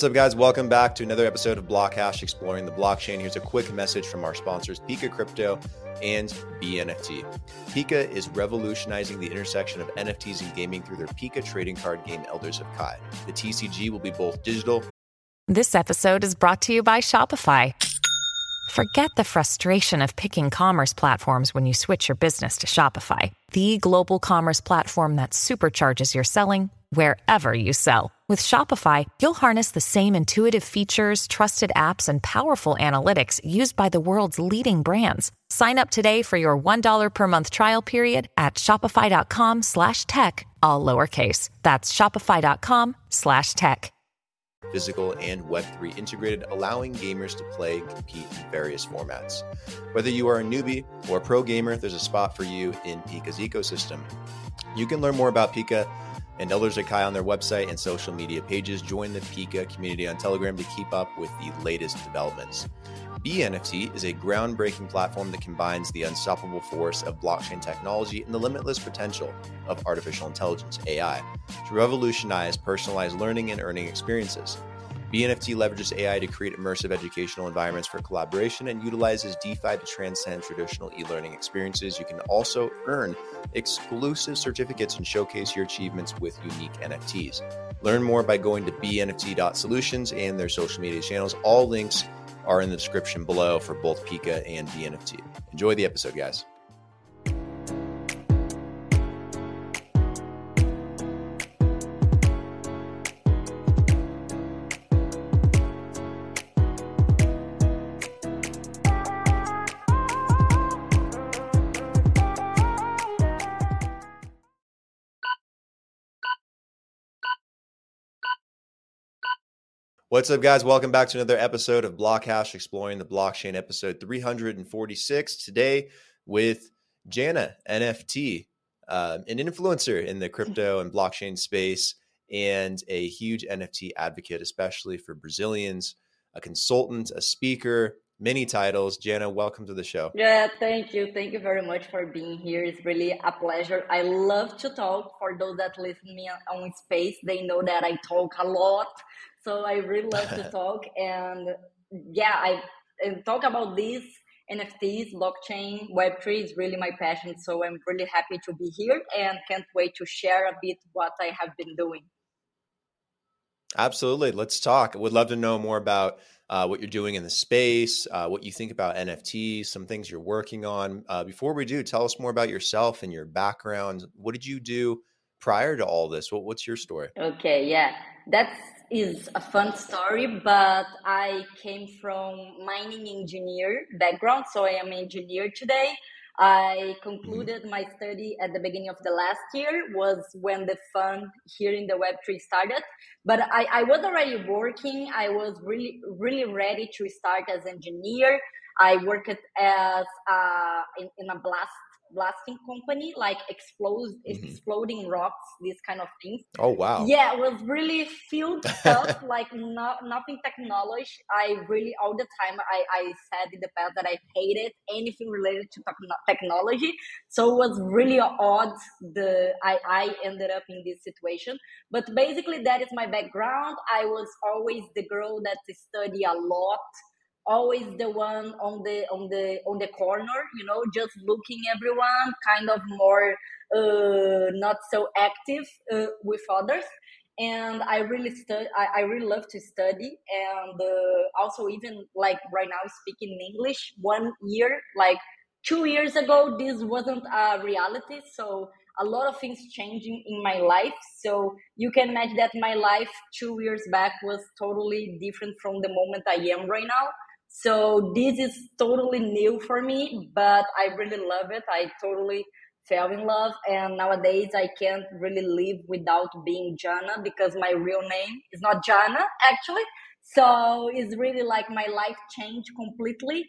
What's up, guys? Welcome back to another episode of Blockhash Exploring the Blockchain. Here's a quick message from our sponsors, Pika Crypto and BNFT. Pika is revolutionizing the intersection of NFTs and gaming through their Pika trading card game Elders of Kai. The TCG will be both digital. This episode is brought to you by Shopify. Forget the frustration of picking commerce platforms when you switch your business to Shopify, the global commerce platform that supercharges your selling wherever you sell. With Shopify, you'll harness the same intuitive features, trusted apps, and powerful analytics used by the world's leading brands. Sign up today for your $1 per month trial period at shopify.com slash tech, all lowercase. That's shopify.com slash tech. Physical and Web3 integrated, allowing gamers to play and compete in various formats. Whether you are a newbie or a pro gamer, there's a spot for you in Pika's ecosystem. You can learn more about Pika and Elders of Kai on their website and social media pages. Join the Pika community on Telegram to keep up with the latest developments. BNFT is a groundbreaking platform that combines the unstoppable force of blockchain technology and the limitless potential of artificial intelligence, AI, to revolutionize personalized learning and earning experiences. BNFT leverages AI to create immersive educational environments for collaboration and utilizes DeFi to transcend traditional e learning experiences. You can also earn exclusive certificates and showcase your achievements with unique NFTs. Learn more by going to bnft.solutions and their social media channels. All links are in the description below for both Pika and BNFT. Enjoy the episode, guys. What's up, guys? Welcome back to another episode of Blockhash Exploring the Blockchain, episode 346. Today with Jana NFT, uh, an influencer in the crypto and blockchain space, and a huge NFT advocate, especially for Brazilians, a consultant, a speaker, many titles. Jana, welcome to the show. Yeah, thank you. Thank you very much for being here. It's really a pleasure. I love to talk. For those that listen me on space, they know that I talk a lot so I really love to talk and yeah, I and talk about these NFTs, blockchain, Web3 is really my passion. So I'm really happy to be here and can't wait to share a bit what I have been doing. Absolutely. Let's talk. I would love to know more about uh, what you're doing in the space, uh, what you think about NFTs, some things you're working on. Uh, before we do, tell us more about yourself and your background. What did you do prior to all this? What, what's your story? Okay, yeah, that's is a fun story, but I came from mining engineer background, so I am engineer today. I concluded my study at the beginning of the last year was when the fun here in the Web3 started. But I, I was already working. I was really, really ready to start as engineer. I worked as uh, in, in a blast blasting company, like explode, mm-hmm. exploding rocks, these kind of things. Oh wow! Yeah, it was really field stuff, like not nothing technology. I really all the time I I said in the past that I hated anything related to technology. So it was really odd. The I I ended up in this situation, but basically that is my background. I was always the girl that study a lot always the one on the on the on the corner you know just looking everyone kind of more uh, not so active uh, with others. And i really study I, I really love to study. And uh, also even like right now speaking english one year like two years ago this wasn't a reality. So a lot of things changing in my life. So you can imagine that my life two years back was totally different from the moment i am right now so this is totally new for me, but I really love it. I totally fell in love and nowadays I can't really live without being Jana because my real name is not Jana actually. So it's really like my life changed completely.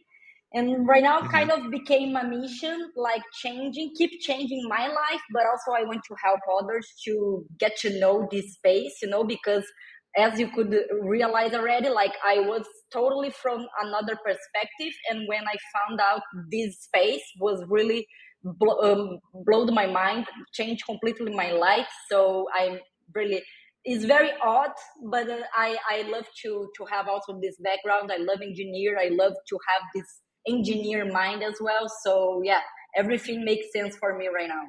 And right now mm-hmm. kind of became a mission, like changing, keep changing my life, but also I want to help others to get to know this space, you know, because as you could realize already, like I was totally from another perspective. And when I found out this space was really blow, um, blowed my mind, changed completely my life. So I'm really it's very odd, but uh, I I love to to have also this background. I love engineer. I love to have this engineer mind as well. So yeah, everything makes sense for me right now.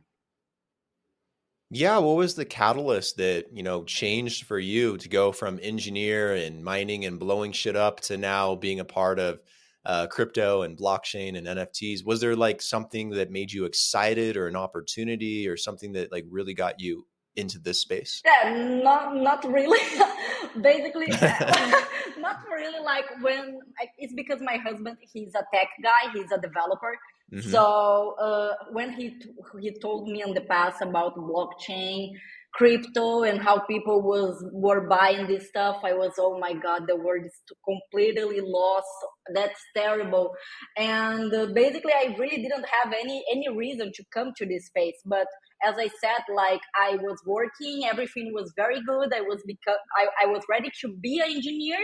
Yeah, what was the catalyst that, you know, changed for you to go from engineer and mining and blowing shit up to now being a part of uh, crypto and blockchain and NFTs? Was there like something that made you excited or an opportunity or something that like really got you into this space? Yeah, not not really. Basically, not really. Like when it's because my husband, he's a tech guy, he's a developer, Mm-hmm. So uh, when he he told me in the past about blockchain, crypto, and how people was were buying this stuff, I was oh my god, the world is completely lost. That's terrible. And uh, basically, I really didn't have any any reason to come to this space, but as I said, like I was working, everything was very good. I was because I, I was ready to be an engineer,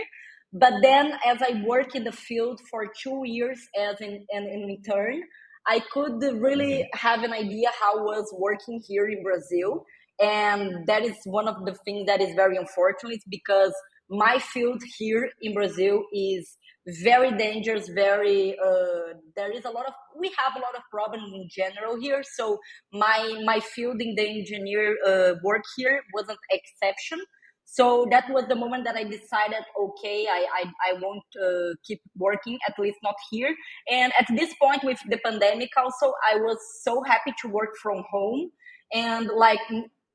but then, as I work in the field for two years as an, an, an intern, I could really mm-hmm. have an idea how I was working here in Brazil. And that is one of the things that is very unfortunate because my field here in Brazil is very dangerous very uh, there is a lot of we have a lot of problems in general here so my my field in the engineer uh, work here was an exception so that was the moment that i decided okay i i, I won't uh, keep working at least not here. And at this point with the pandemic also i was so happy to work from home. And like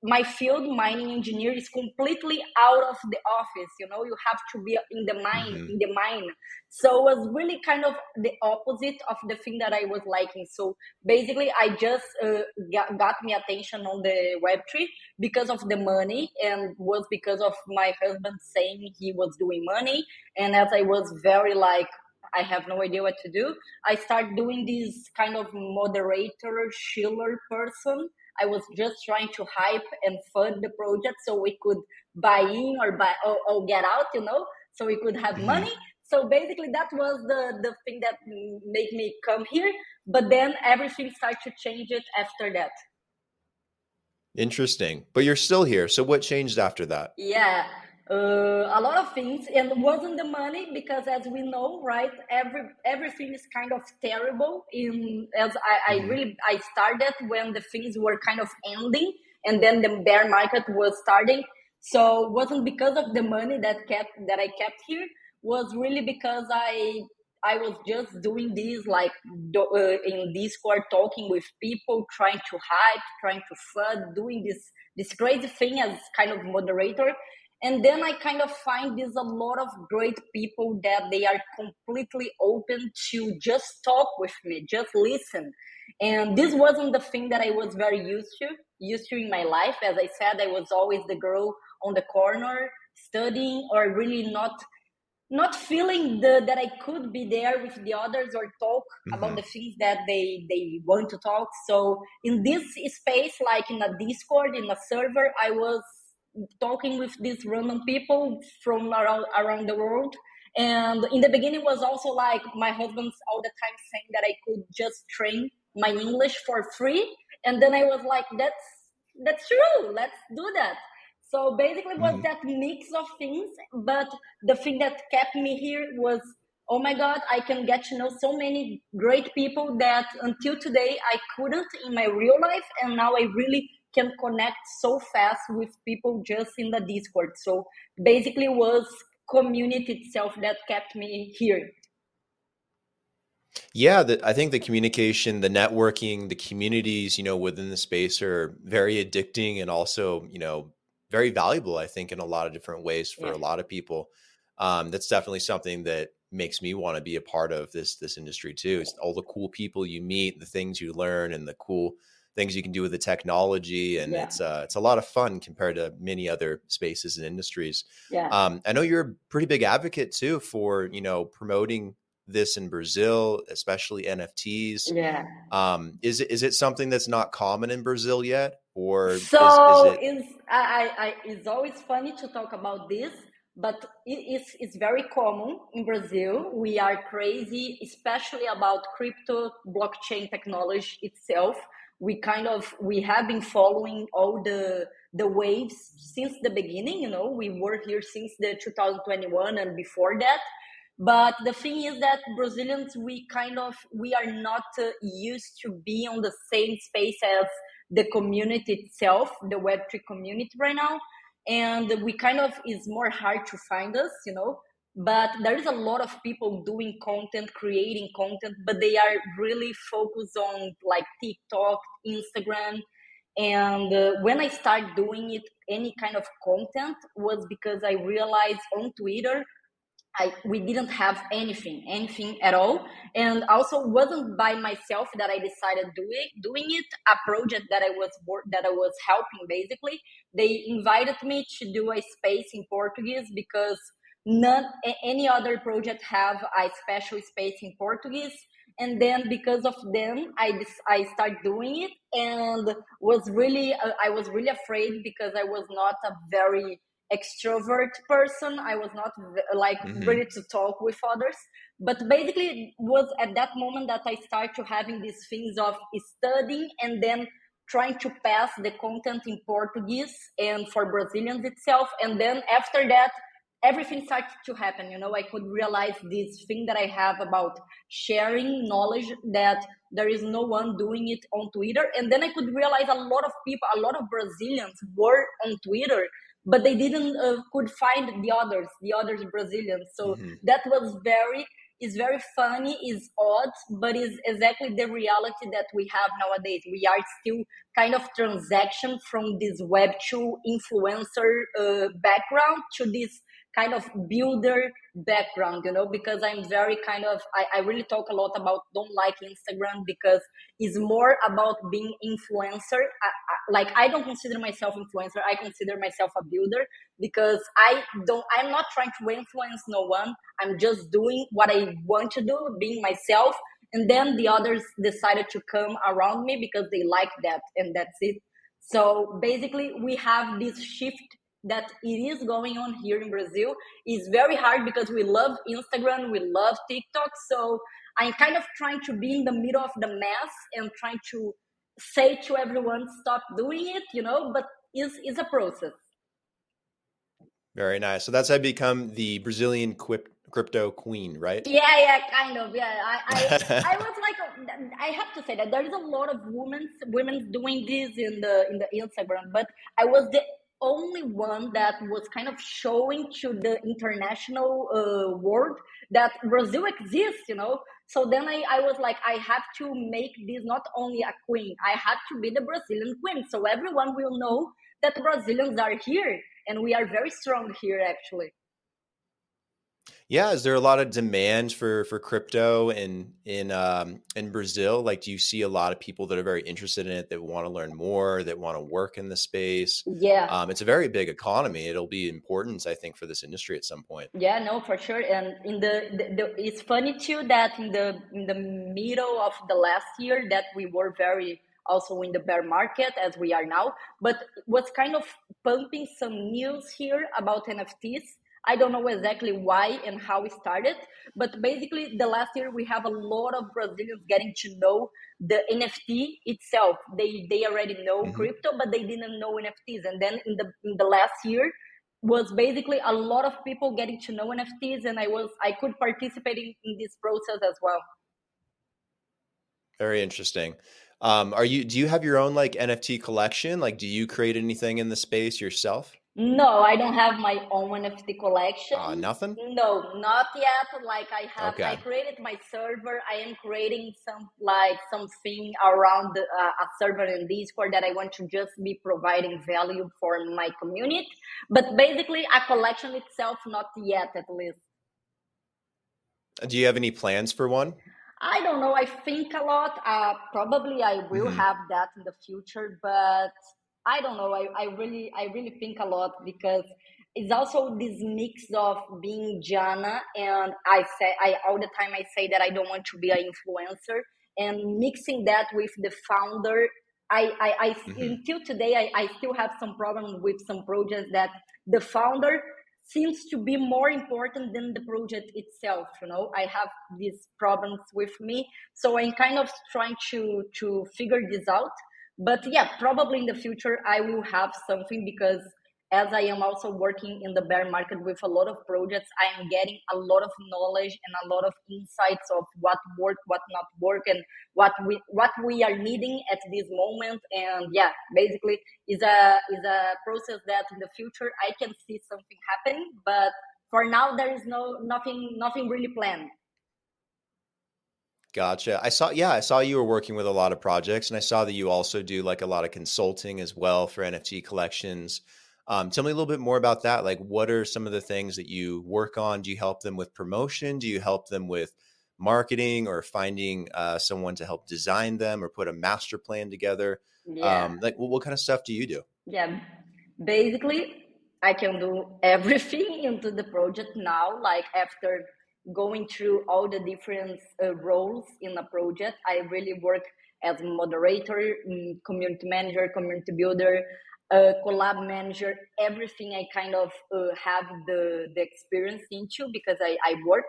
my field mining engineer is completely out of the office you know you have to be in the mine mm-hmm. in the mine so it was really kind of the opposite of the thing that i was liking so basically i just uh, got, got me attention on the web3 because of the money and was because of my husband saying he was doing money and as i was very like I have no idea what to do. I start doing this kind of moderator, chiller person I was just trying to hype and fund the project so we could buy in or buy or, or get out, you know, so we could have mm-hmm. money. So basically, that was the the thing that made me come here. But then everything started to change it after that. Interesting, but you're still here. So what changed after that? Yeah, uh, a lot of things and wasn't the money because as we know right every everything is kind of terrible in as I, I mm-hmm. really i started when the things were kind of ending and then the bear market was starting so wasn't because of the money that kept that i kept here was really because i i was just doing this like uh, in discord talking with people trying to hype trying to fund doing this this crazy thing as kind of moderator and then i kind of find there's a lot of great people that they are completely open to just talk with me just listen and this wasn't the thing that i was very used to used to in my life as i said i was always the girl on the corner studying or really not not feeling the, that I could be there with the others or talk mm-hmm. about the things that they they want to talk. So in this space, like in a Discord, in a server, I was talking with these random people from around around the world. And in the beginning was also like my husband's all the time saying that i could just train my english for free. And then i was like that's that's true. Let's do that. So basically was mm-hmm. that mix of things. But the thing that kept me here was oh my god i can get to know so many great people that until today i couldn't in my real life. And now i really can connect so fast with people just in the Discord. So basically was community itself that kept me here. Yeah, the, I think the communication, the networking, the communities, you know, within the space are very addicting and also, you know, very valuable. I think in a lot of different ways for yeah. a lot of people. Um, that's definitely something that makes me want to be a part of this this industry too. It's all the cool people you meet, the things you learn, and the cool things you can do with the technology and yeah. it's uh, it's a lot of fun compared to many other spaces and industries. Yeah. Um, i know you're a pretty big advocate too for you know promoting this in brazil especially nfts yeah. Um, is it is it something that's not common in brazil yet or so is, is it... it's, I, I, it's always funny to talk about this but it's, it's very common in Brazil. We are crazy, especially about crypto blockchain technology itself. We kind of we have been following all the the waves since the beginning you know. We were here since the 2021 and before that. But the thing is that brazilians we kind of we are not uh, used to be on the same space as the community itself the web3 community right now and we kind of is more hard to find us you know? But there is a lot of people doing content creating content but they are really focused on like tiktok instagram. And uh, when i started doing it any kind of content was because i realized on twitter I, we didn't have anything, anything at all, and also wasn't by myself that I decided doing doing it. A project that I was that I was helping basically, they invited me to do a space in Portuguese because none any other project have a special space in Portuguese. And then because of them, I I started doing it and was really uh, I was really afraid because I was not a very extrovert person. I was not like mm-hmm. ready to talk with others. But basically, it was at that moment that I started to having these things of studying and then trying to pass the content in Portuguese and for Brazilians itself. And then after that, everything started to happen you know i could realize this thing that i have about sharing knowledge that there is no one doing it on twitter and then i could realize a lot of people a lot of brazilians were on twitter but they didn't uh, could find the others the others brazilians so mm-hmm. that was very is very funny is odd but is exactly the reality that we have nowadays we are still kind of transaction from this web 2 influencer uh, background to this kind of builder background, you know, because I'm very kind of, I, I really talk a lot about don't like Instagram because it's more about being influencer. I, I, like, I don't consider myself influencer. I consider myself a builder because I don't, I'm not trying to influence no one. I'm just doing what I want to do, being myself. And then the others decided to come around me because they like that. And that's it. So basically, we have this shift that it is going on here in Brazil is very hard because we love Instagram, we love TikTok. So I'm kind of trying to be in the middle of the mess and trying to say to everyone, stop doing it, you know, but is is a process. Very nice. So that's how I become the Brazilian quip, crypto queen, right? Yeah, yeah, kind of. Yeah, I, I, I was like, I have to say that there is a lot of women, women doing this in the in the Instagram, but I was the only one that was kind of showing to the international uh, world that Brazil exists, you know. So then I, I was like, I have to make this not only a queen, I have to be the Brazilian queen. So everyone will know that Brazilians are here and we are very strong here, actually. Yeah, is there a lot of demand for for crypto in in um, in Brazil? Like, do you see a lot of people that are very interested in it that want to learn more, that want to work in the space? Yeah, um, it's a very big economy. It'll be important, I think, for this industry at some point. Yeah, no, for sure. And in the, the, the it's funny too that in the in the middle of the last year that we were very also in the bear market as we are now, but what's kind of pumping some news here about NFTs I don't know exactly why and how it started, but basically the last year we have a lot of Brazilians getting to know the NFT itself. They they already know mm-hmm. crypto, but they didn't know NFTs. And then in the in the last year was basically a lot of people getting to know NFTs, and I was I could participate in, in this process as well. Very interesting. Um, are you do you have your own like NFT collection? Like, do you create anything in the space yourself? No, I don't have my own NFT collection. Uh, nothing? No, not yet. Like I have, okay. I created my server. I am creating some like something around the, uh, a server in Discord that I want to just be providing value for my community. But basically, a collection itself, not yet at least. Do you have any plans for one? I don't know. I think a lot. Uh, probably I will mm-hmm. have that in the future, but I don't know. I, I really I really think a lot because it's also this mix of being Jana and I say I all the time I say that I don't want to be an influencer and mixing that with the founder. I, I, I mm-hmm. until today I, I still have some problem with some projects that the founder seems to be more important than the project itself you know i have these problems with me so i'm kind of trying to to figure this out but yeah probably in the future i will have something because as I am also working in the bear market with a lot of projects, I am getting a lot of knowledge and a lot of insights of what work, what not work, and what we what we are needing at this moment. And yeah, basically, is a is a process that in the future I can see something happening, but for now there is no nothing nothing really planned. Gotcha. I saw, yeah, I saw you were working with a lot of projects, and I saw that you also do like a lot of consulting as well for NFT collections. Um, tell me a little bit more about that. Like, what are some of the things that you work on? Do you help them with promotion? Do you help them with marketing or finding uh, someone to help design them or put a master plan together? Yeah. Um, like, what, what kind of stuff do you do? Yeah, basically, I can do everything into the project now. Like after going through all the different uh, roles in a project, I really work as moderator, mm, community manager, community builder, uh, collab manager, everything I kind of uh, have the, the experience into because I, I worked.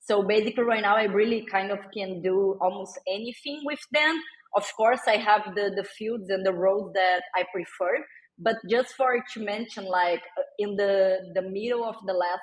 So basically right now I really kind of can do almost anything with them. Of course, I have the, the fields and the roles that I prefer, but just for to mention, like uh, in the, the middle of the last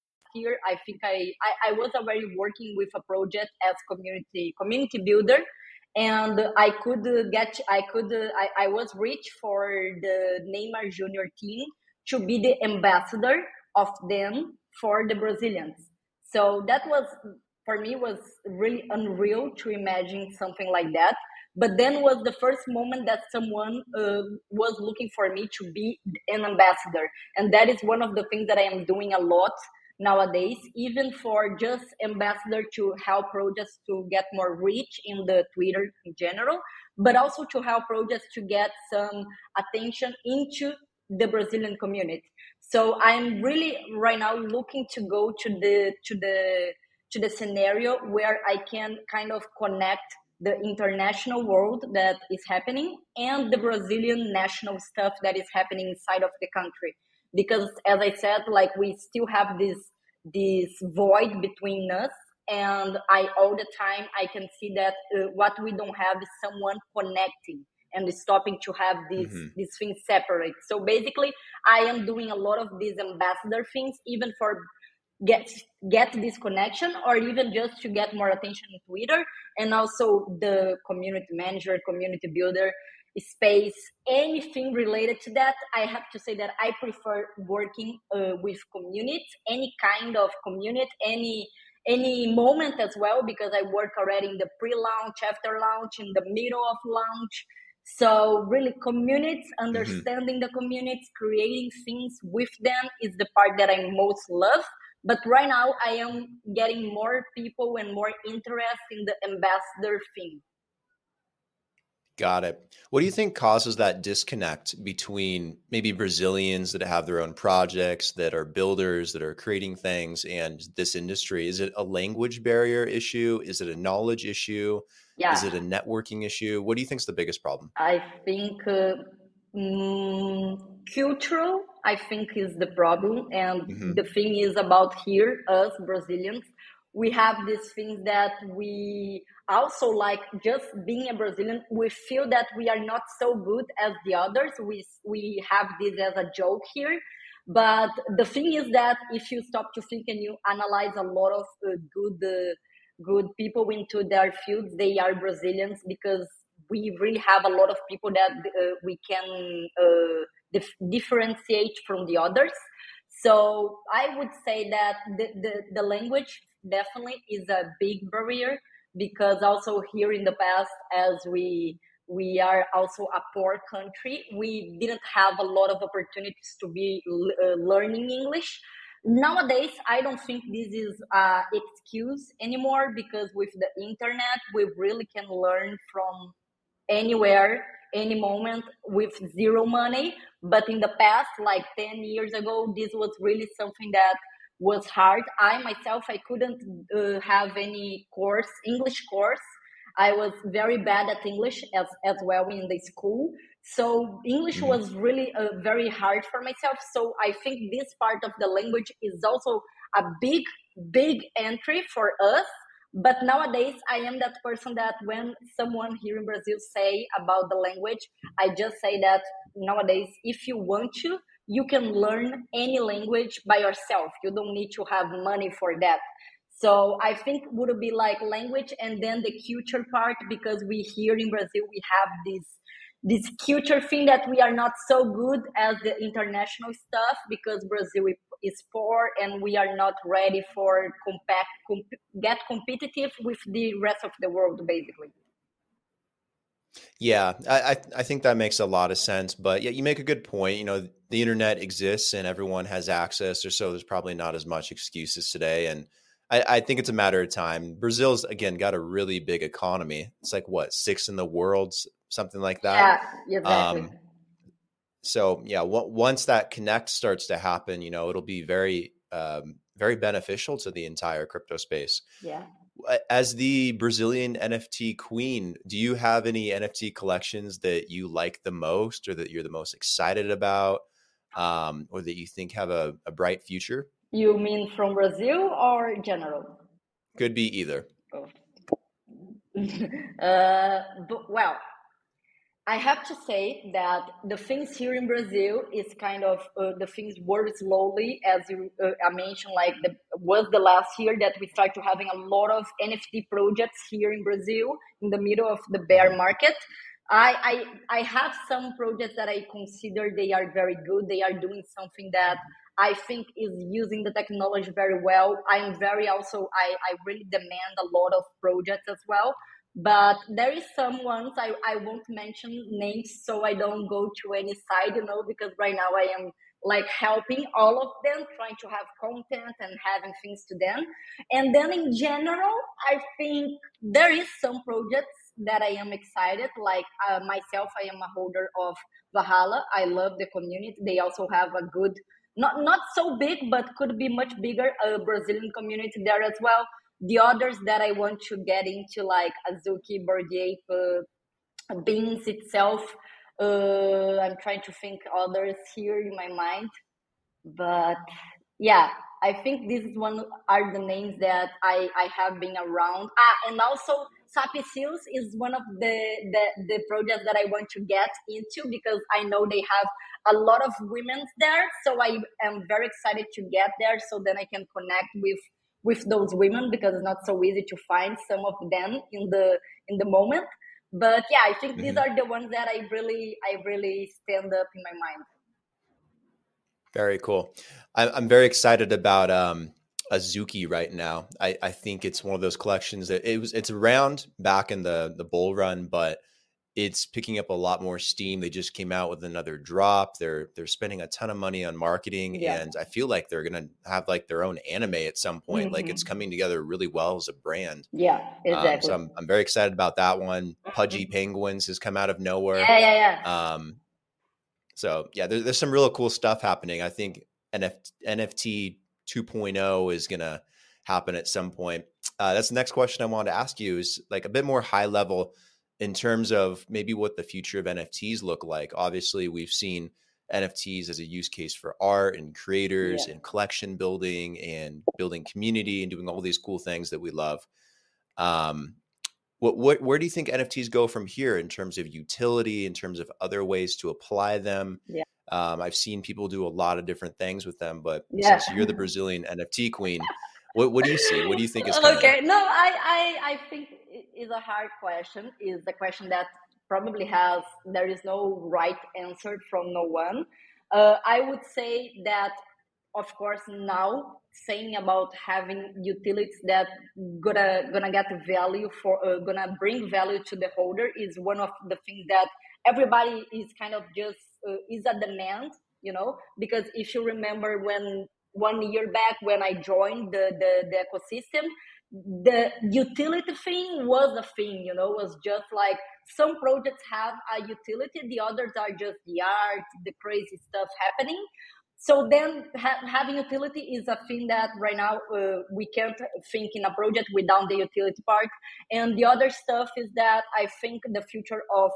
year, I think I, I, I was already working with a project as community community builder, and I could get I could I, I was rich for the Neymar Junior team to be the ambassador of them for the Brazilians. So that was for me was really unreal to imagine something like that. But then was the first moment that someone uh, was looking for me to be an ambassador, and that is one of the things that I am doing a lot nowadays, even for just ambassador to help projects to get more reach in the Twitter in general, but also to help projects to get some attention into the Brazilian community. So I'm really right now looking to go to the to the to the scenario where I can kind of connect the international world that is happening and the Brazilian national stuff that is happening inside of the country because as i said like we still have this this void between us and i all the time i can see that uh, what we don't have is someone connecting and stopping to have these mm-hmm. these things separate so basically i am doing a lot of these ambassador things even for get get this connection or even just to get more attention in twitter and also the community manager community builder space, anything related to that, I have to say that I prefer working uh, with communities, any kind of community, any any moment as well, because I work already in the pre-launch, after launch, in the middle of launch. So really, communities, mm-hmm. understanding mm-hmm. the communities, creating things with them is the part that I most love. But right now, I am getting more people and more interest in the ambassador thing. Got it. What do you think causes that disconnect between maybe Brazilians that have their own projects, that are builders, that are creating things, and this industry? Is it a language barrier issue? Is it a knowledge issue? Yeah. Is it a networking issue? What do you think is the biggest problem? I think uh, mm, cultural, I think, is the problem. And mm-hmm. the thing is about here, us Brazilians, we have these things that we also like just being a brazilian. We feel that we are not so good as the others. We we have this as a joke here. But the thing is that if you stop to think and you analyze a lot of uh, good uh, good people into their fields they are brazilians because we really have a lot of people that uh, we can uh, dif- differentiate from the others. So i would say that the, the, the language definitely is a big barrier because also here in the past as we we are also a poor country we didn't have a lot of opportunities to be uh, learning english nowadays i don't think this is a excuse anymore because with the internet we really can learn from anywhere, any moment with zero money. But in the past, like 10 years ago, this was really something that was hard. I myself, I couldn't uh, have any course, English course. I was very bad at English as, as well in the school. So English mm-hmm. was really uh, very hard for myself. So I think this part of the language is also a big, big entry for us. But nowadays, I am that person that when someone here in Brazil say about the language, I just say that nowadays, if you want to, you can learn any language by yourself. You don't need to have money for that. So I think would be like language and then the culture part because we here in Brazil we have this this culture thing that we are not so good as the international stuff because Brazil is poor and we are not ready for compact, comp- get competitive with the rest of the world basically. Yeah, I I think that makes a lot of sense. But yeah, you make a good point. You know, the internet exists and everyone has access, or so there's probably not as much excuses today. And I, I think it's a matter of time. Brazil's again got a really big economy. It's like what six in the world, something like that. Yeah, exactly. Um, so yeah, w- once that connect starts to happen, you know, it'll be very, um, very beneficial to the entire crypto space. Yeah. As the Brazilian NFT queen, do you have any NFT collections that you like the most, or that you're the most excited about, um, or that you think have a, a bright future? You mean from Brazil or general? Could be either. Oh. uh, but, well, I have to say that the things here in Brazil is kind of uh, the things work slowly, as you uh, I mentioned. Like the was the last year that we started having a lot of NFT projects here in Brazil in the middle of the bear market. I, I I have some projects that I consider they are very good. They are doing something that I think is using the technology very well. I'm very also I, I really demand a lot of projects as well. But there is some ones I, I won't mention names so I don't go to any side, you know, because right now I am like helping all of them, trying to have content and having things to them. And then in general, I think there is some projects that I am excited. Like uh, myself, I am a holder of Valhalla. I love the community. They also have a good, not not so big, but could be much bigger, a Brazilian community there as well. The others that I want to get into, like Azuki, Bored uh, Beans itself. Uh, I'm trying to think others here in my mind, but yeah, I think this is one are the names that I I have been around. Ah, and also Sappy Seals is one of the, the, the projects that I want to get into because I know they have a lot of women there. So I am very excited to get there so then I can connect with with those women because it's not so easy to find some of them in the in the moment. But yeah, I think mm-hmm. these are the ones that I really I really stand up in my mind. Very cool. I'm very excited about um, Azuki right now. I, I think it's one of those collections that it was it's around back in the the bull run, but it's picking up a lot more steam. They just came out with another drop. They're they're spending a ton of money on marketing, yeah. and I feel like they're gonna have like their own anime at some point. Mm-hmm. Like it's mm-hmm. coming together really well as a brand. Yeah, exactly. Um, so I'm I'm very excited about that one. Pudgy mm-hmm. Penguins has come out of nowhere. Yeah, yeah, yeah. Um, so yeah, there, there's some real cool stuff happening. I think NF- NFT 2.0 is going to happen at some point. Uh, that's the next question I wanted to ask you is like a bit more high level in terms of maybe what the future of NFTs look like. Obviously, we've seen NFTs as a use case for art and creators yeah. and collection building and building community and doing all these cool things that we love. Um, what, what, where do you think NFTs go from here in terms of utility, in terms of other ways to apply them? Yeah. Um, I've seen people do a lot of different things with them, but yeah. since you're the Brazilian NFT queen, what, what do you see? What do you think is coming? Okay, no, I, I, I think is a hard question. Is the question that probably has there is no right answer from no one. Uh, I would say that, of course, now saying about having utilities that gonna gonna get value for uh, gonna bring value to the holder is one of the things that everybody is kind of just uh, is a demand you know because if you remember when one year back when I joined the, the, the ecosystem, the utility thing was a thing, you know, was just like some projects have a utility, the others are just the art, the crazy stuff happening. So then ha- having utility is a thing that right now uh, we can't think in a project without the utility part. And the other stuff is that I think the future of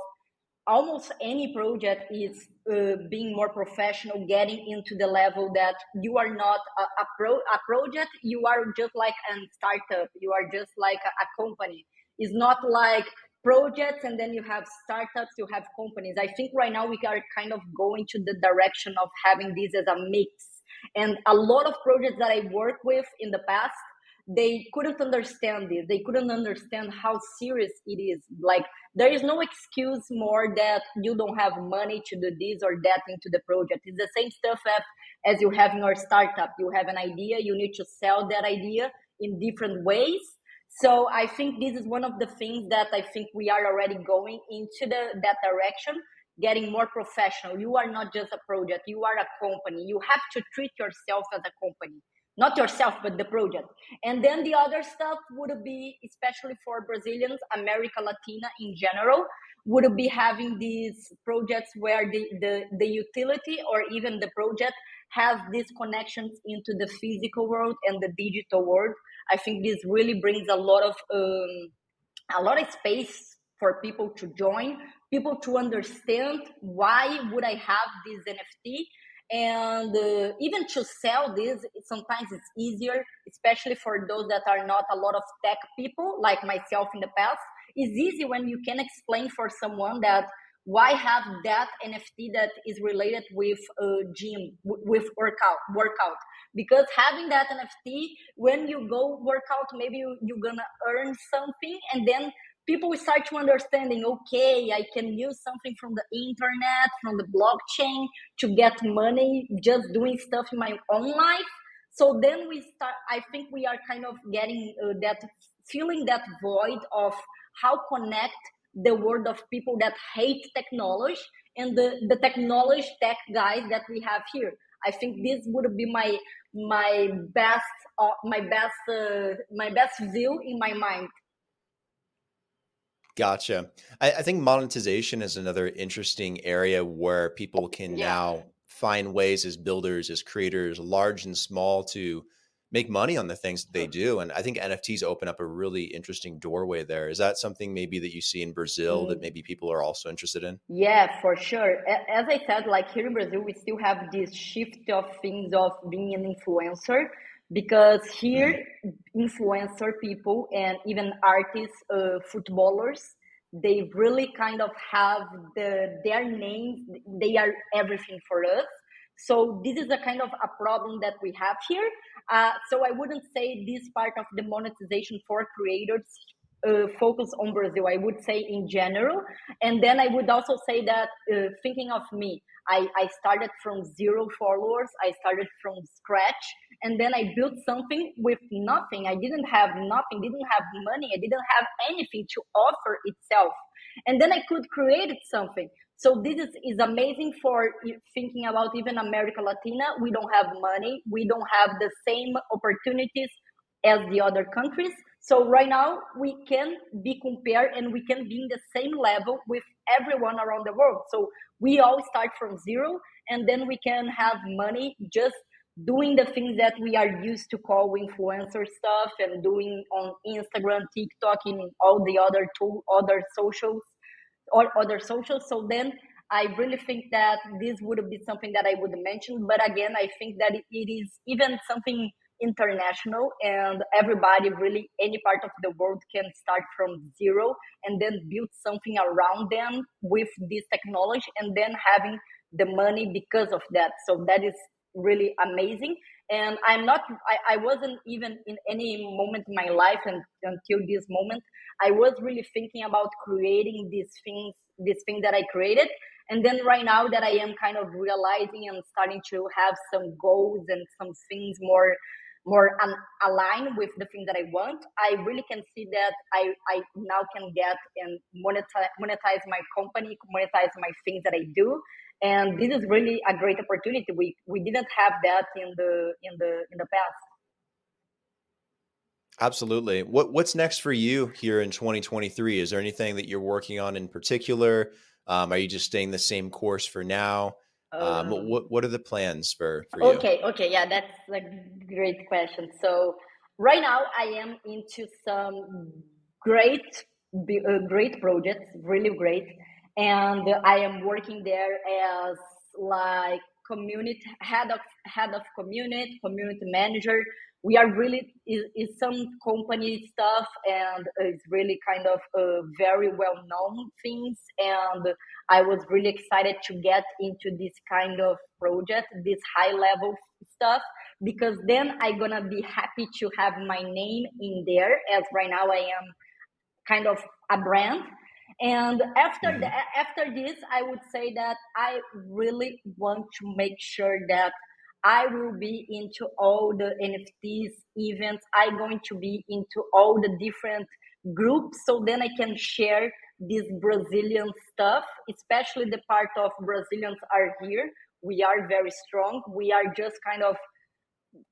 almost any project is uh, being more professional, getting into the level that you are not a, a, pro, a project, you are just like a startup, you are just like a, a company. It's not like projects and then you have startups, you have companies. I think right now we are kind of going to the direction of having this as a mix. And a lot of projects that I work with in the past they couldn't understand this they couldn't understand how serious it is. Like there is no excuse more that you don't have money to do this or that into the project. It's the same stuff as, as you have in your startup. You have an idea you need to sell that idea in different ways. So i think this is one of the things that i think we are already going into the that direction getting more professional. You are not just a project. You are a company. You have to treat yourself as a company not yourself but the project. And then the other stuff would be especially for brazilians america latina in general would be having these projects where the, the, the utility or even the project has these connections into the physical world and the digital world. I think this really brings a lot of um, a lot of space for people to join people to understand why would i have this nft and uh, even to sell this sometimes it's easier especially for those that are not a lot of tech people like myself in the past. It's easy when you can explain for someone that why have that nft that is related with a gym with workout workout. Because having that nft when you go workout maybe you, you're gonna earn something and then people start to understanding okay i can use something from the internet from the blockchain to get money just doing stuff in my own life. So then we start i think we are kind of getting uh, that feeling that void of how connect the world of people that hate technology and the, the technology tech guys that we have here. I think this would be my my best uh, my best uh, my best view in my mind Gotcha. I, I, think monetization is another interesting area where people can yeah. now find ways as builders, as creators, large and small, to make money on the things that they do. And I think NFTs open up a really interesting doorway there. Is that something maybe that you see in Brazil mm. that maybe people are also interested in? Yeah, for sure. As I said, like here in Brazil, we still have this shift of things of being an influencer because here influencer people and even artists uh, footballers they really kind of have the their names they are everything for us. So this is a kind of a problem that we have here. Uh, so i wouldn't say this part of the monetization for creators uh, focus on Brazil, I would say in general. And then I would also say that uh, thinking of me, I, I started from zero followers, I started from scratch, and then I built something with nothing. I didn't have nothing, didn't have money, I didn't have anything to offer itself. And then I could create something. So this is, is amazing for thinking about even America Latina. We don't have money, we don't have the same opportunities as the other countries. So right now we can be compared and we can be in the same level with everyone around the world. So we all start from zero and then we can have money just doing the things that we are used to call influencer stuff and doing on Instagram, TikTok, and all the other two other socials or other socials. So then I really think that this would be something that I would mention. But again, I think that it is even something international and everybody really any part of the world can start from zero and then build something around them with this technology and then having the money because of that. So that is really amazing. And i'm not i, I wasn't even in any moment in my life and until this moment i was really thinking about creating these things this thing that i created. And then right now that i am kind of realizing and starting to have some goals and some things more more aligned with the thing that I want, I really can see that I, I now can get and monetize, monetize my company, monetize my things that I do. and this is really a great opportunity. We we didn't have that in the in the in the past. Absolutely. What what's next for you here in 2023 is there anything that you're working on in particular? Um, are you just staying the same course for now um, um, what what are the plans for for you? okay okay yeah that's a great question. So right now i am into some great uh, great projects really great and I am working there as like community head of head of community community manager we are really is, some company stuff and it's really kind of uh, very well known things and i was really excited to get into this kind of project this high level stuff because then i'm gonna be happy to have my name in there as right now i am kind of a brand and after mm-hmm. the, after this i would say that i really want to make sure that i will be into all the nfts events. I'm going to be into all the different groups. So then i can share this brazilian stuff especially the part of brazilians are here. We are very strong. We are just kind of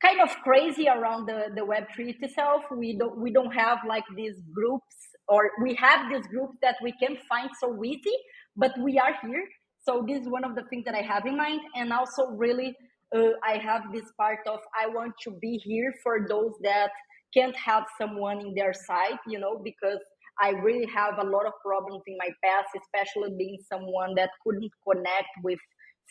kind of crazy around the the web3 itself. We don't we don't have like these groups or we have this group that we can find so easy but we are here. So this is one of the things that i have in mind and also really uh, i have this part of i want to be here for those that can't have someone in their side you know because i really have a lot of problems in my past especially being someone that couldn't connect with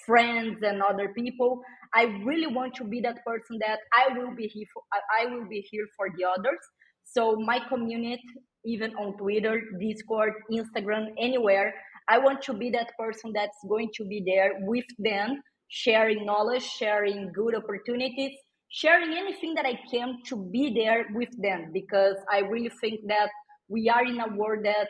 friends and other people i really want to be that person that i will be here for, i will be here for the others so my community even on Twitter, Discord, Instagram, anywhere. I want to be that person that's going to be there with them, sharing knowledge, sharing good opportunities, sharing anything that I can to be there with them because I really think that we are in a world that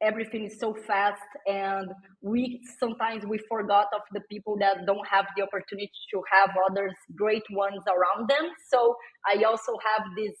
everything is so fast and we sometimes we forgot of the people that don't have the opportunity to have others great ones around them so i also have this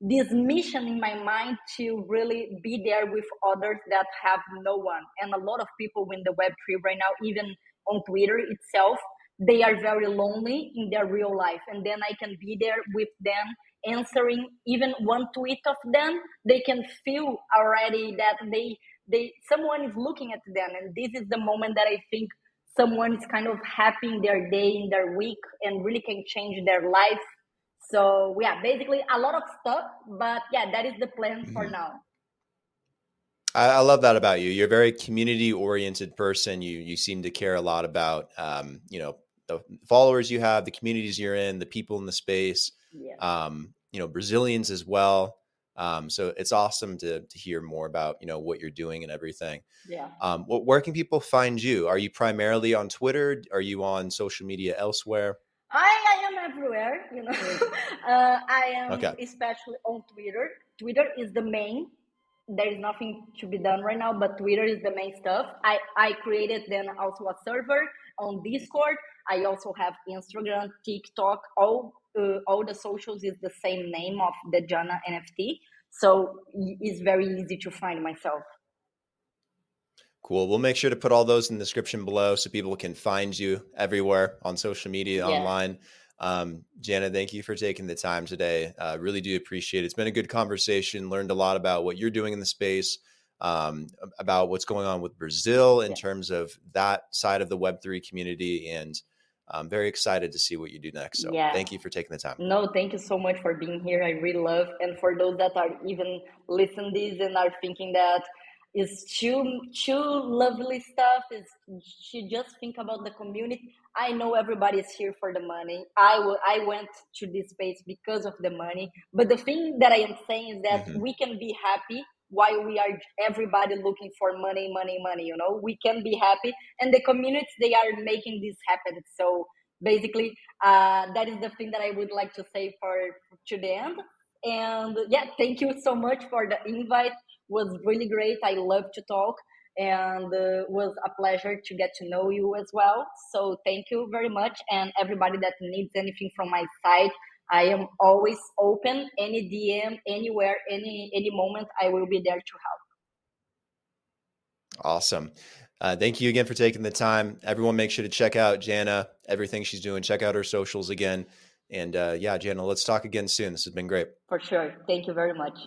this mission in my mind to really be there with others that have no one. And a lot of people in the Web3 right now, even on Twitter itself, they are very lonely in their real life. And then I can be there with them answering even one tweet of them. They can feel already that they they someone is looking at them. And this is the moment that I think someone is kind of happy in their day, in their week, and really can change their life so yeah, basically a lot of stuff, but yeah, that is the plan mm-hmm. for now. I, I, love that about you. You're a very community oriented person. You you seem to care a lot about um, you know the followers you have, the communities you're in, the people in the space. Yeah. Um, you know Brazilians as well. Um, so it's awesome to to hear more about you know what you're doing and everything. Yeah. Um, what, where can people find you? Are you primarily on Twitter? Are you on social media elsewhere? I, I am everywhere, you know. uh, I am okay. especially on Twitter. Twitter is the main. There is nothing to be done right now, but Twitter is the main stuff. I, I created then also a server on Discord. I also have Instagram, TikTok, all uh, all the socials is the same name of the Jana NFT. So it's very easy to find myself. Cool. We'll make sure to put all those in the description below so people can find you everywhere on social media, yeah. online. Um, Jana, thank you for taking the time today. Uh, really do appreciate it. It's been a good conversation. Learned a lot about what you're doing in the space, um, about what's going on with Brazil in yeah. terms of that side of the Web3 community. And I'm very excited to see what you do next. So yeah. thank you for taking the time. No, thank you so much for being here. I really love. And for those that are even listening this and are thinking that, is too too lovely stuff is she just think about the community i know everybody is here for the money i will i went to this space because of the money but the thing that i am saying is that mm-hmm. we can be happy while we are everybody looking for money money money you know we can be happy and the communities they are making this happen so basically uh, that is the thing that i would like to say for to the end and yeah thank you so much for the invite was really great. I love to talk and uh, was a pleasure to get to know you as well. So thank you very much. And everybody that needs anything from my side, I am always open. Any DM, anywhere, any any moment, I will be there to help. Awesome. Uh, thank you again for taking the time. Everyone, make sure to check out Jana, everything she's doing. Check out her socials again. And uh, yeah, Jana, let's talk again soon. This has been great. For sure. Thank you very much.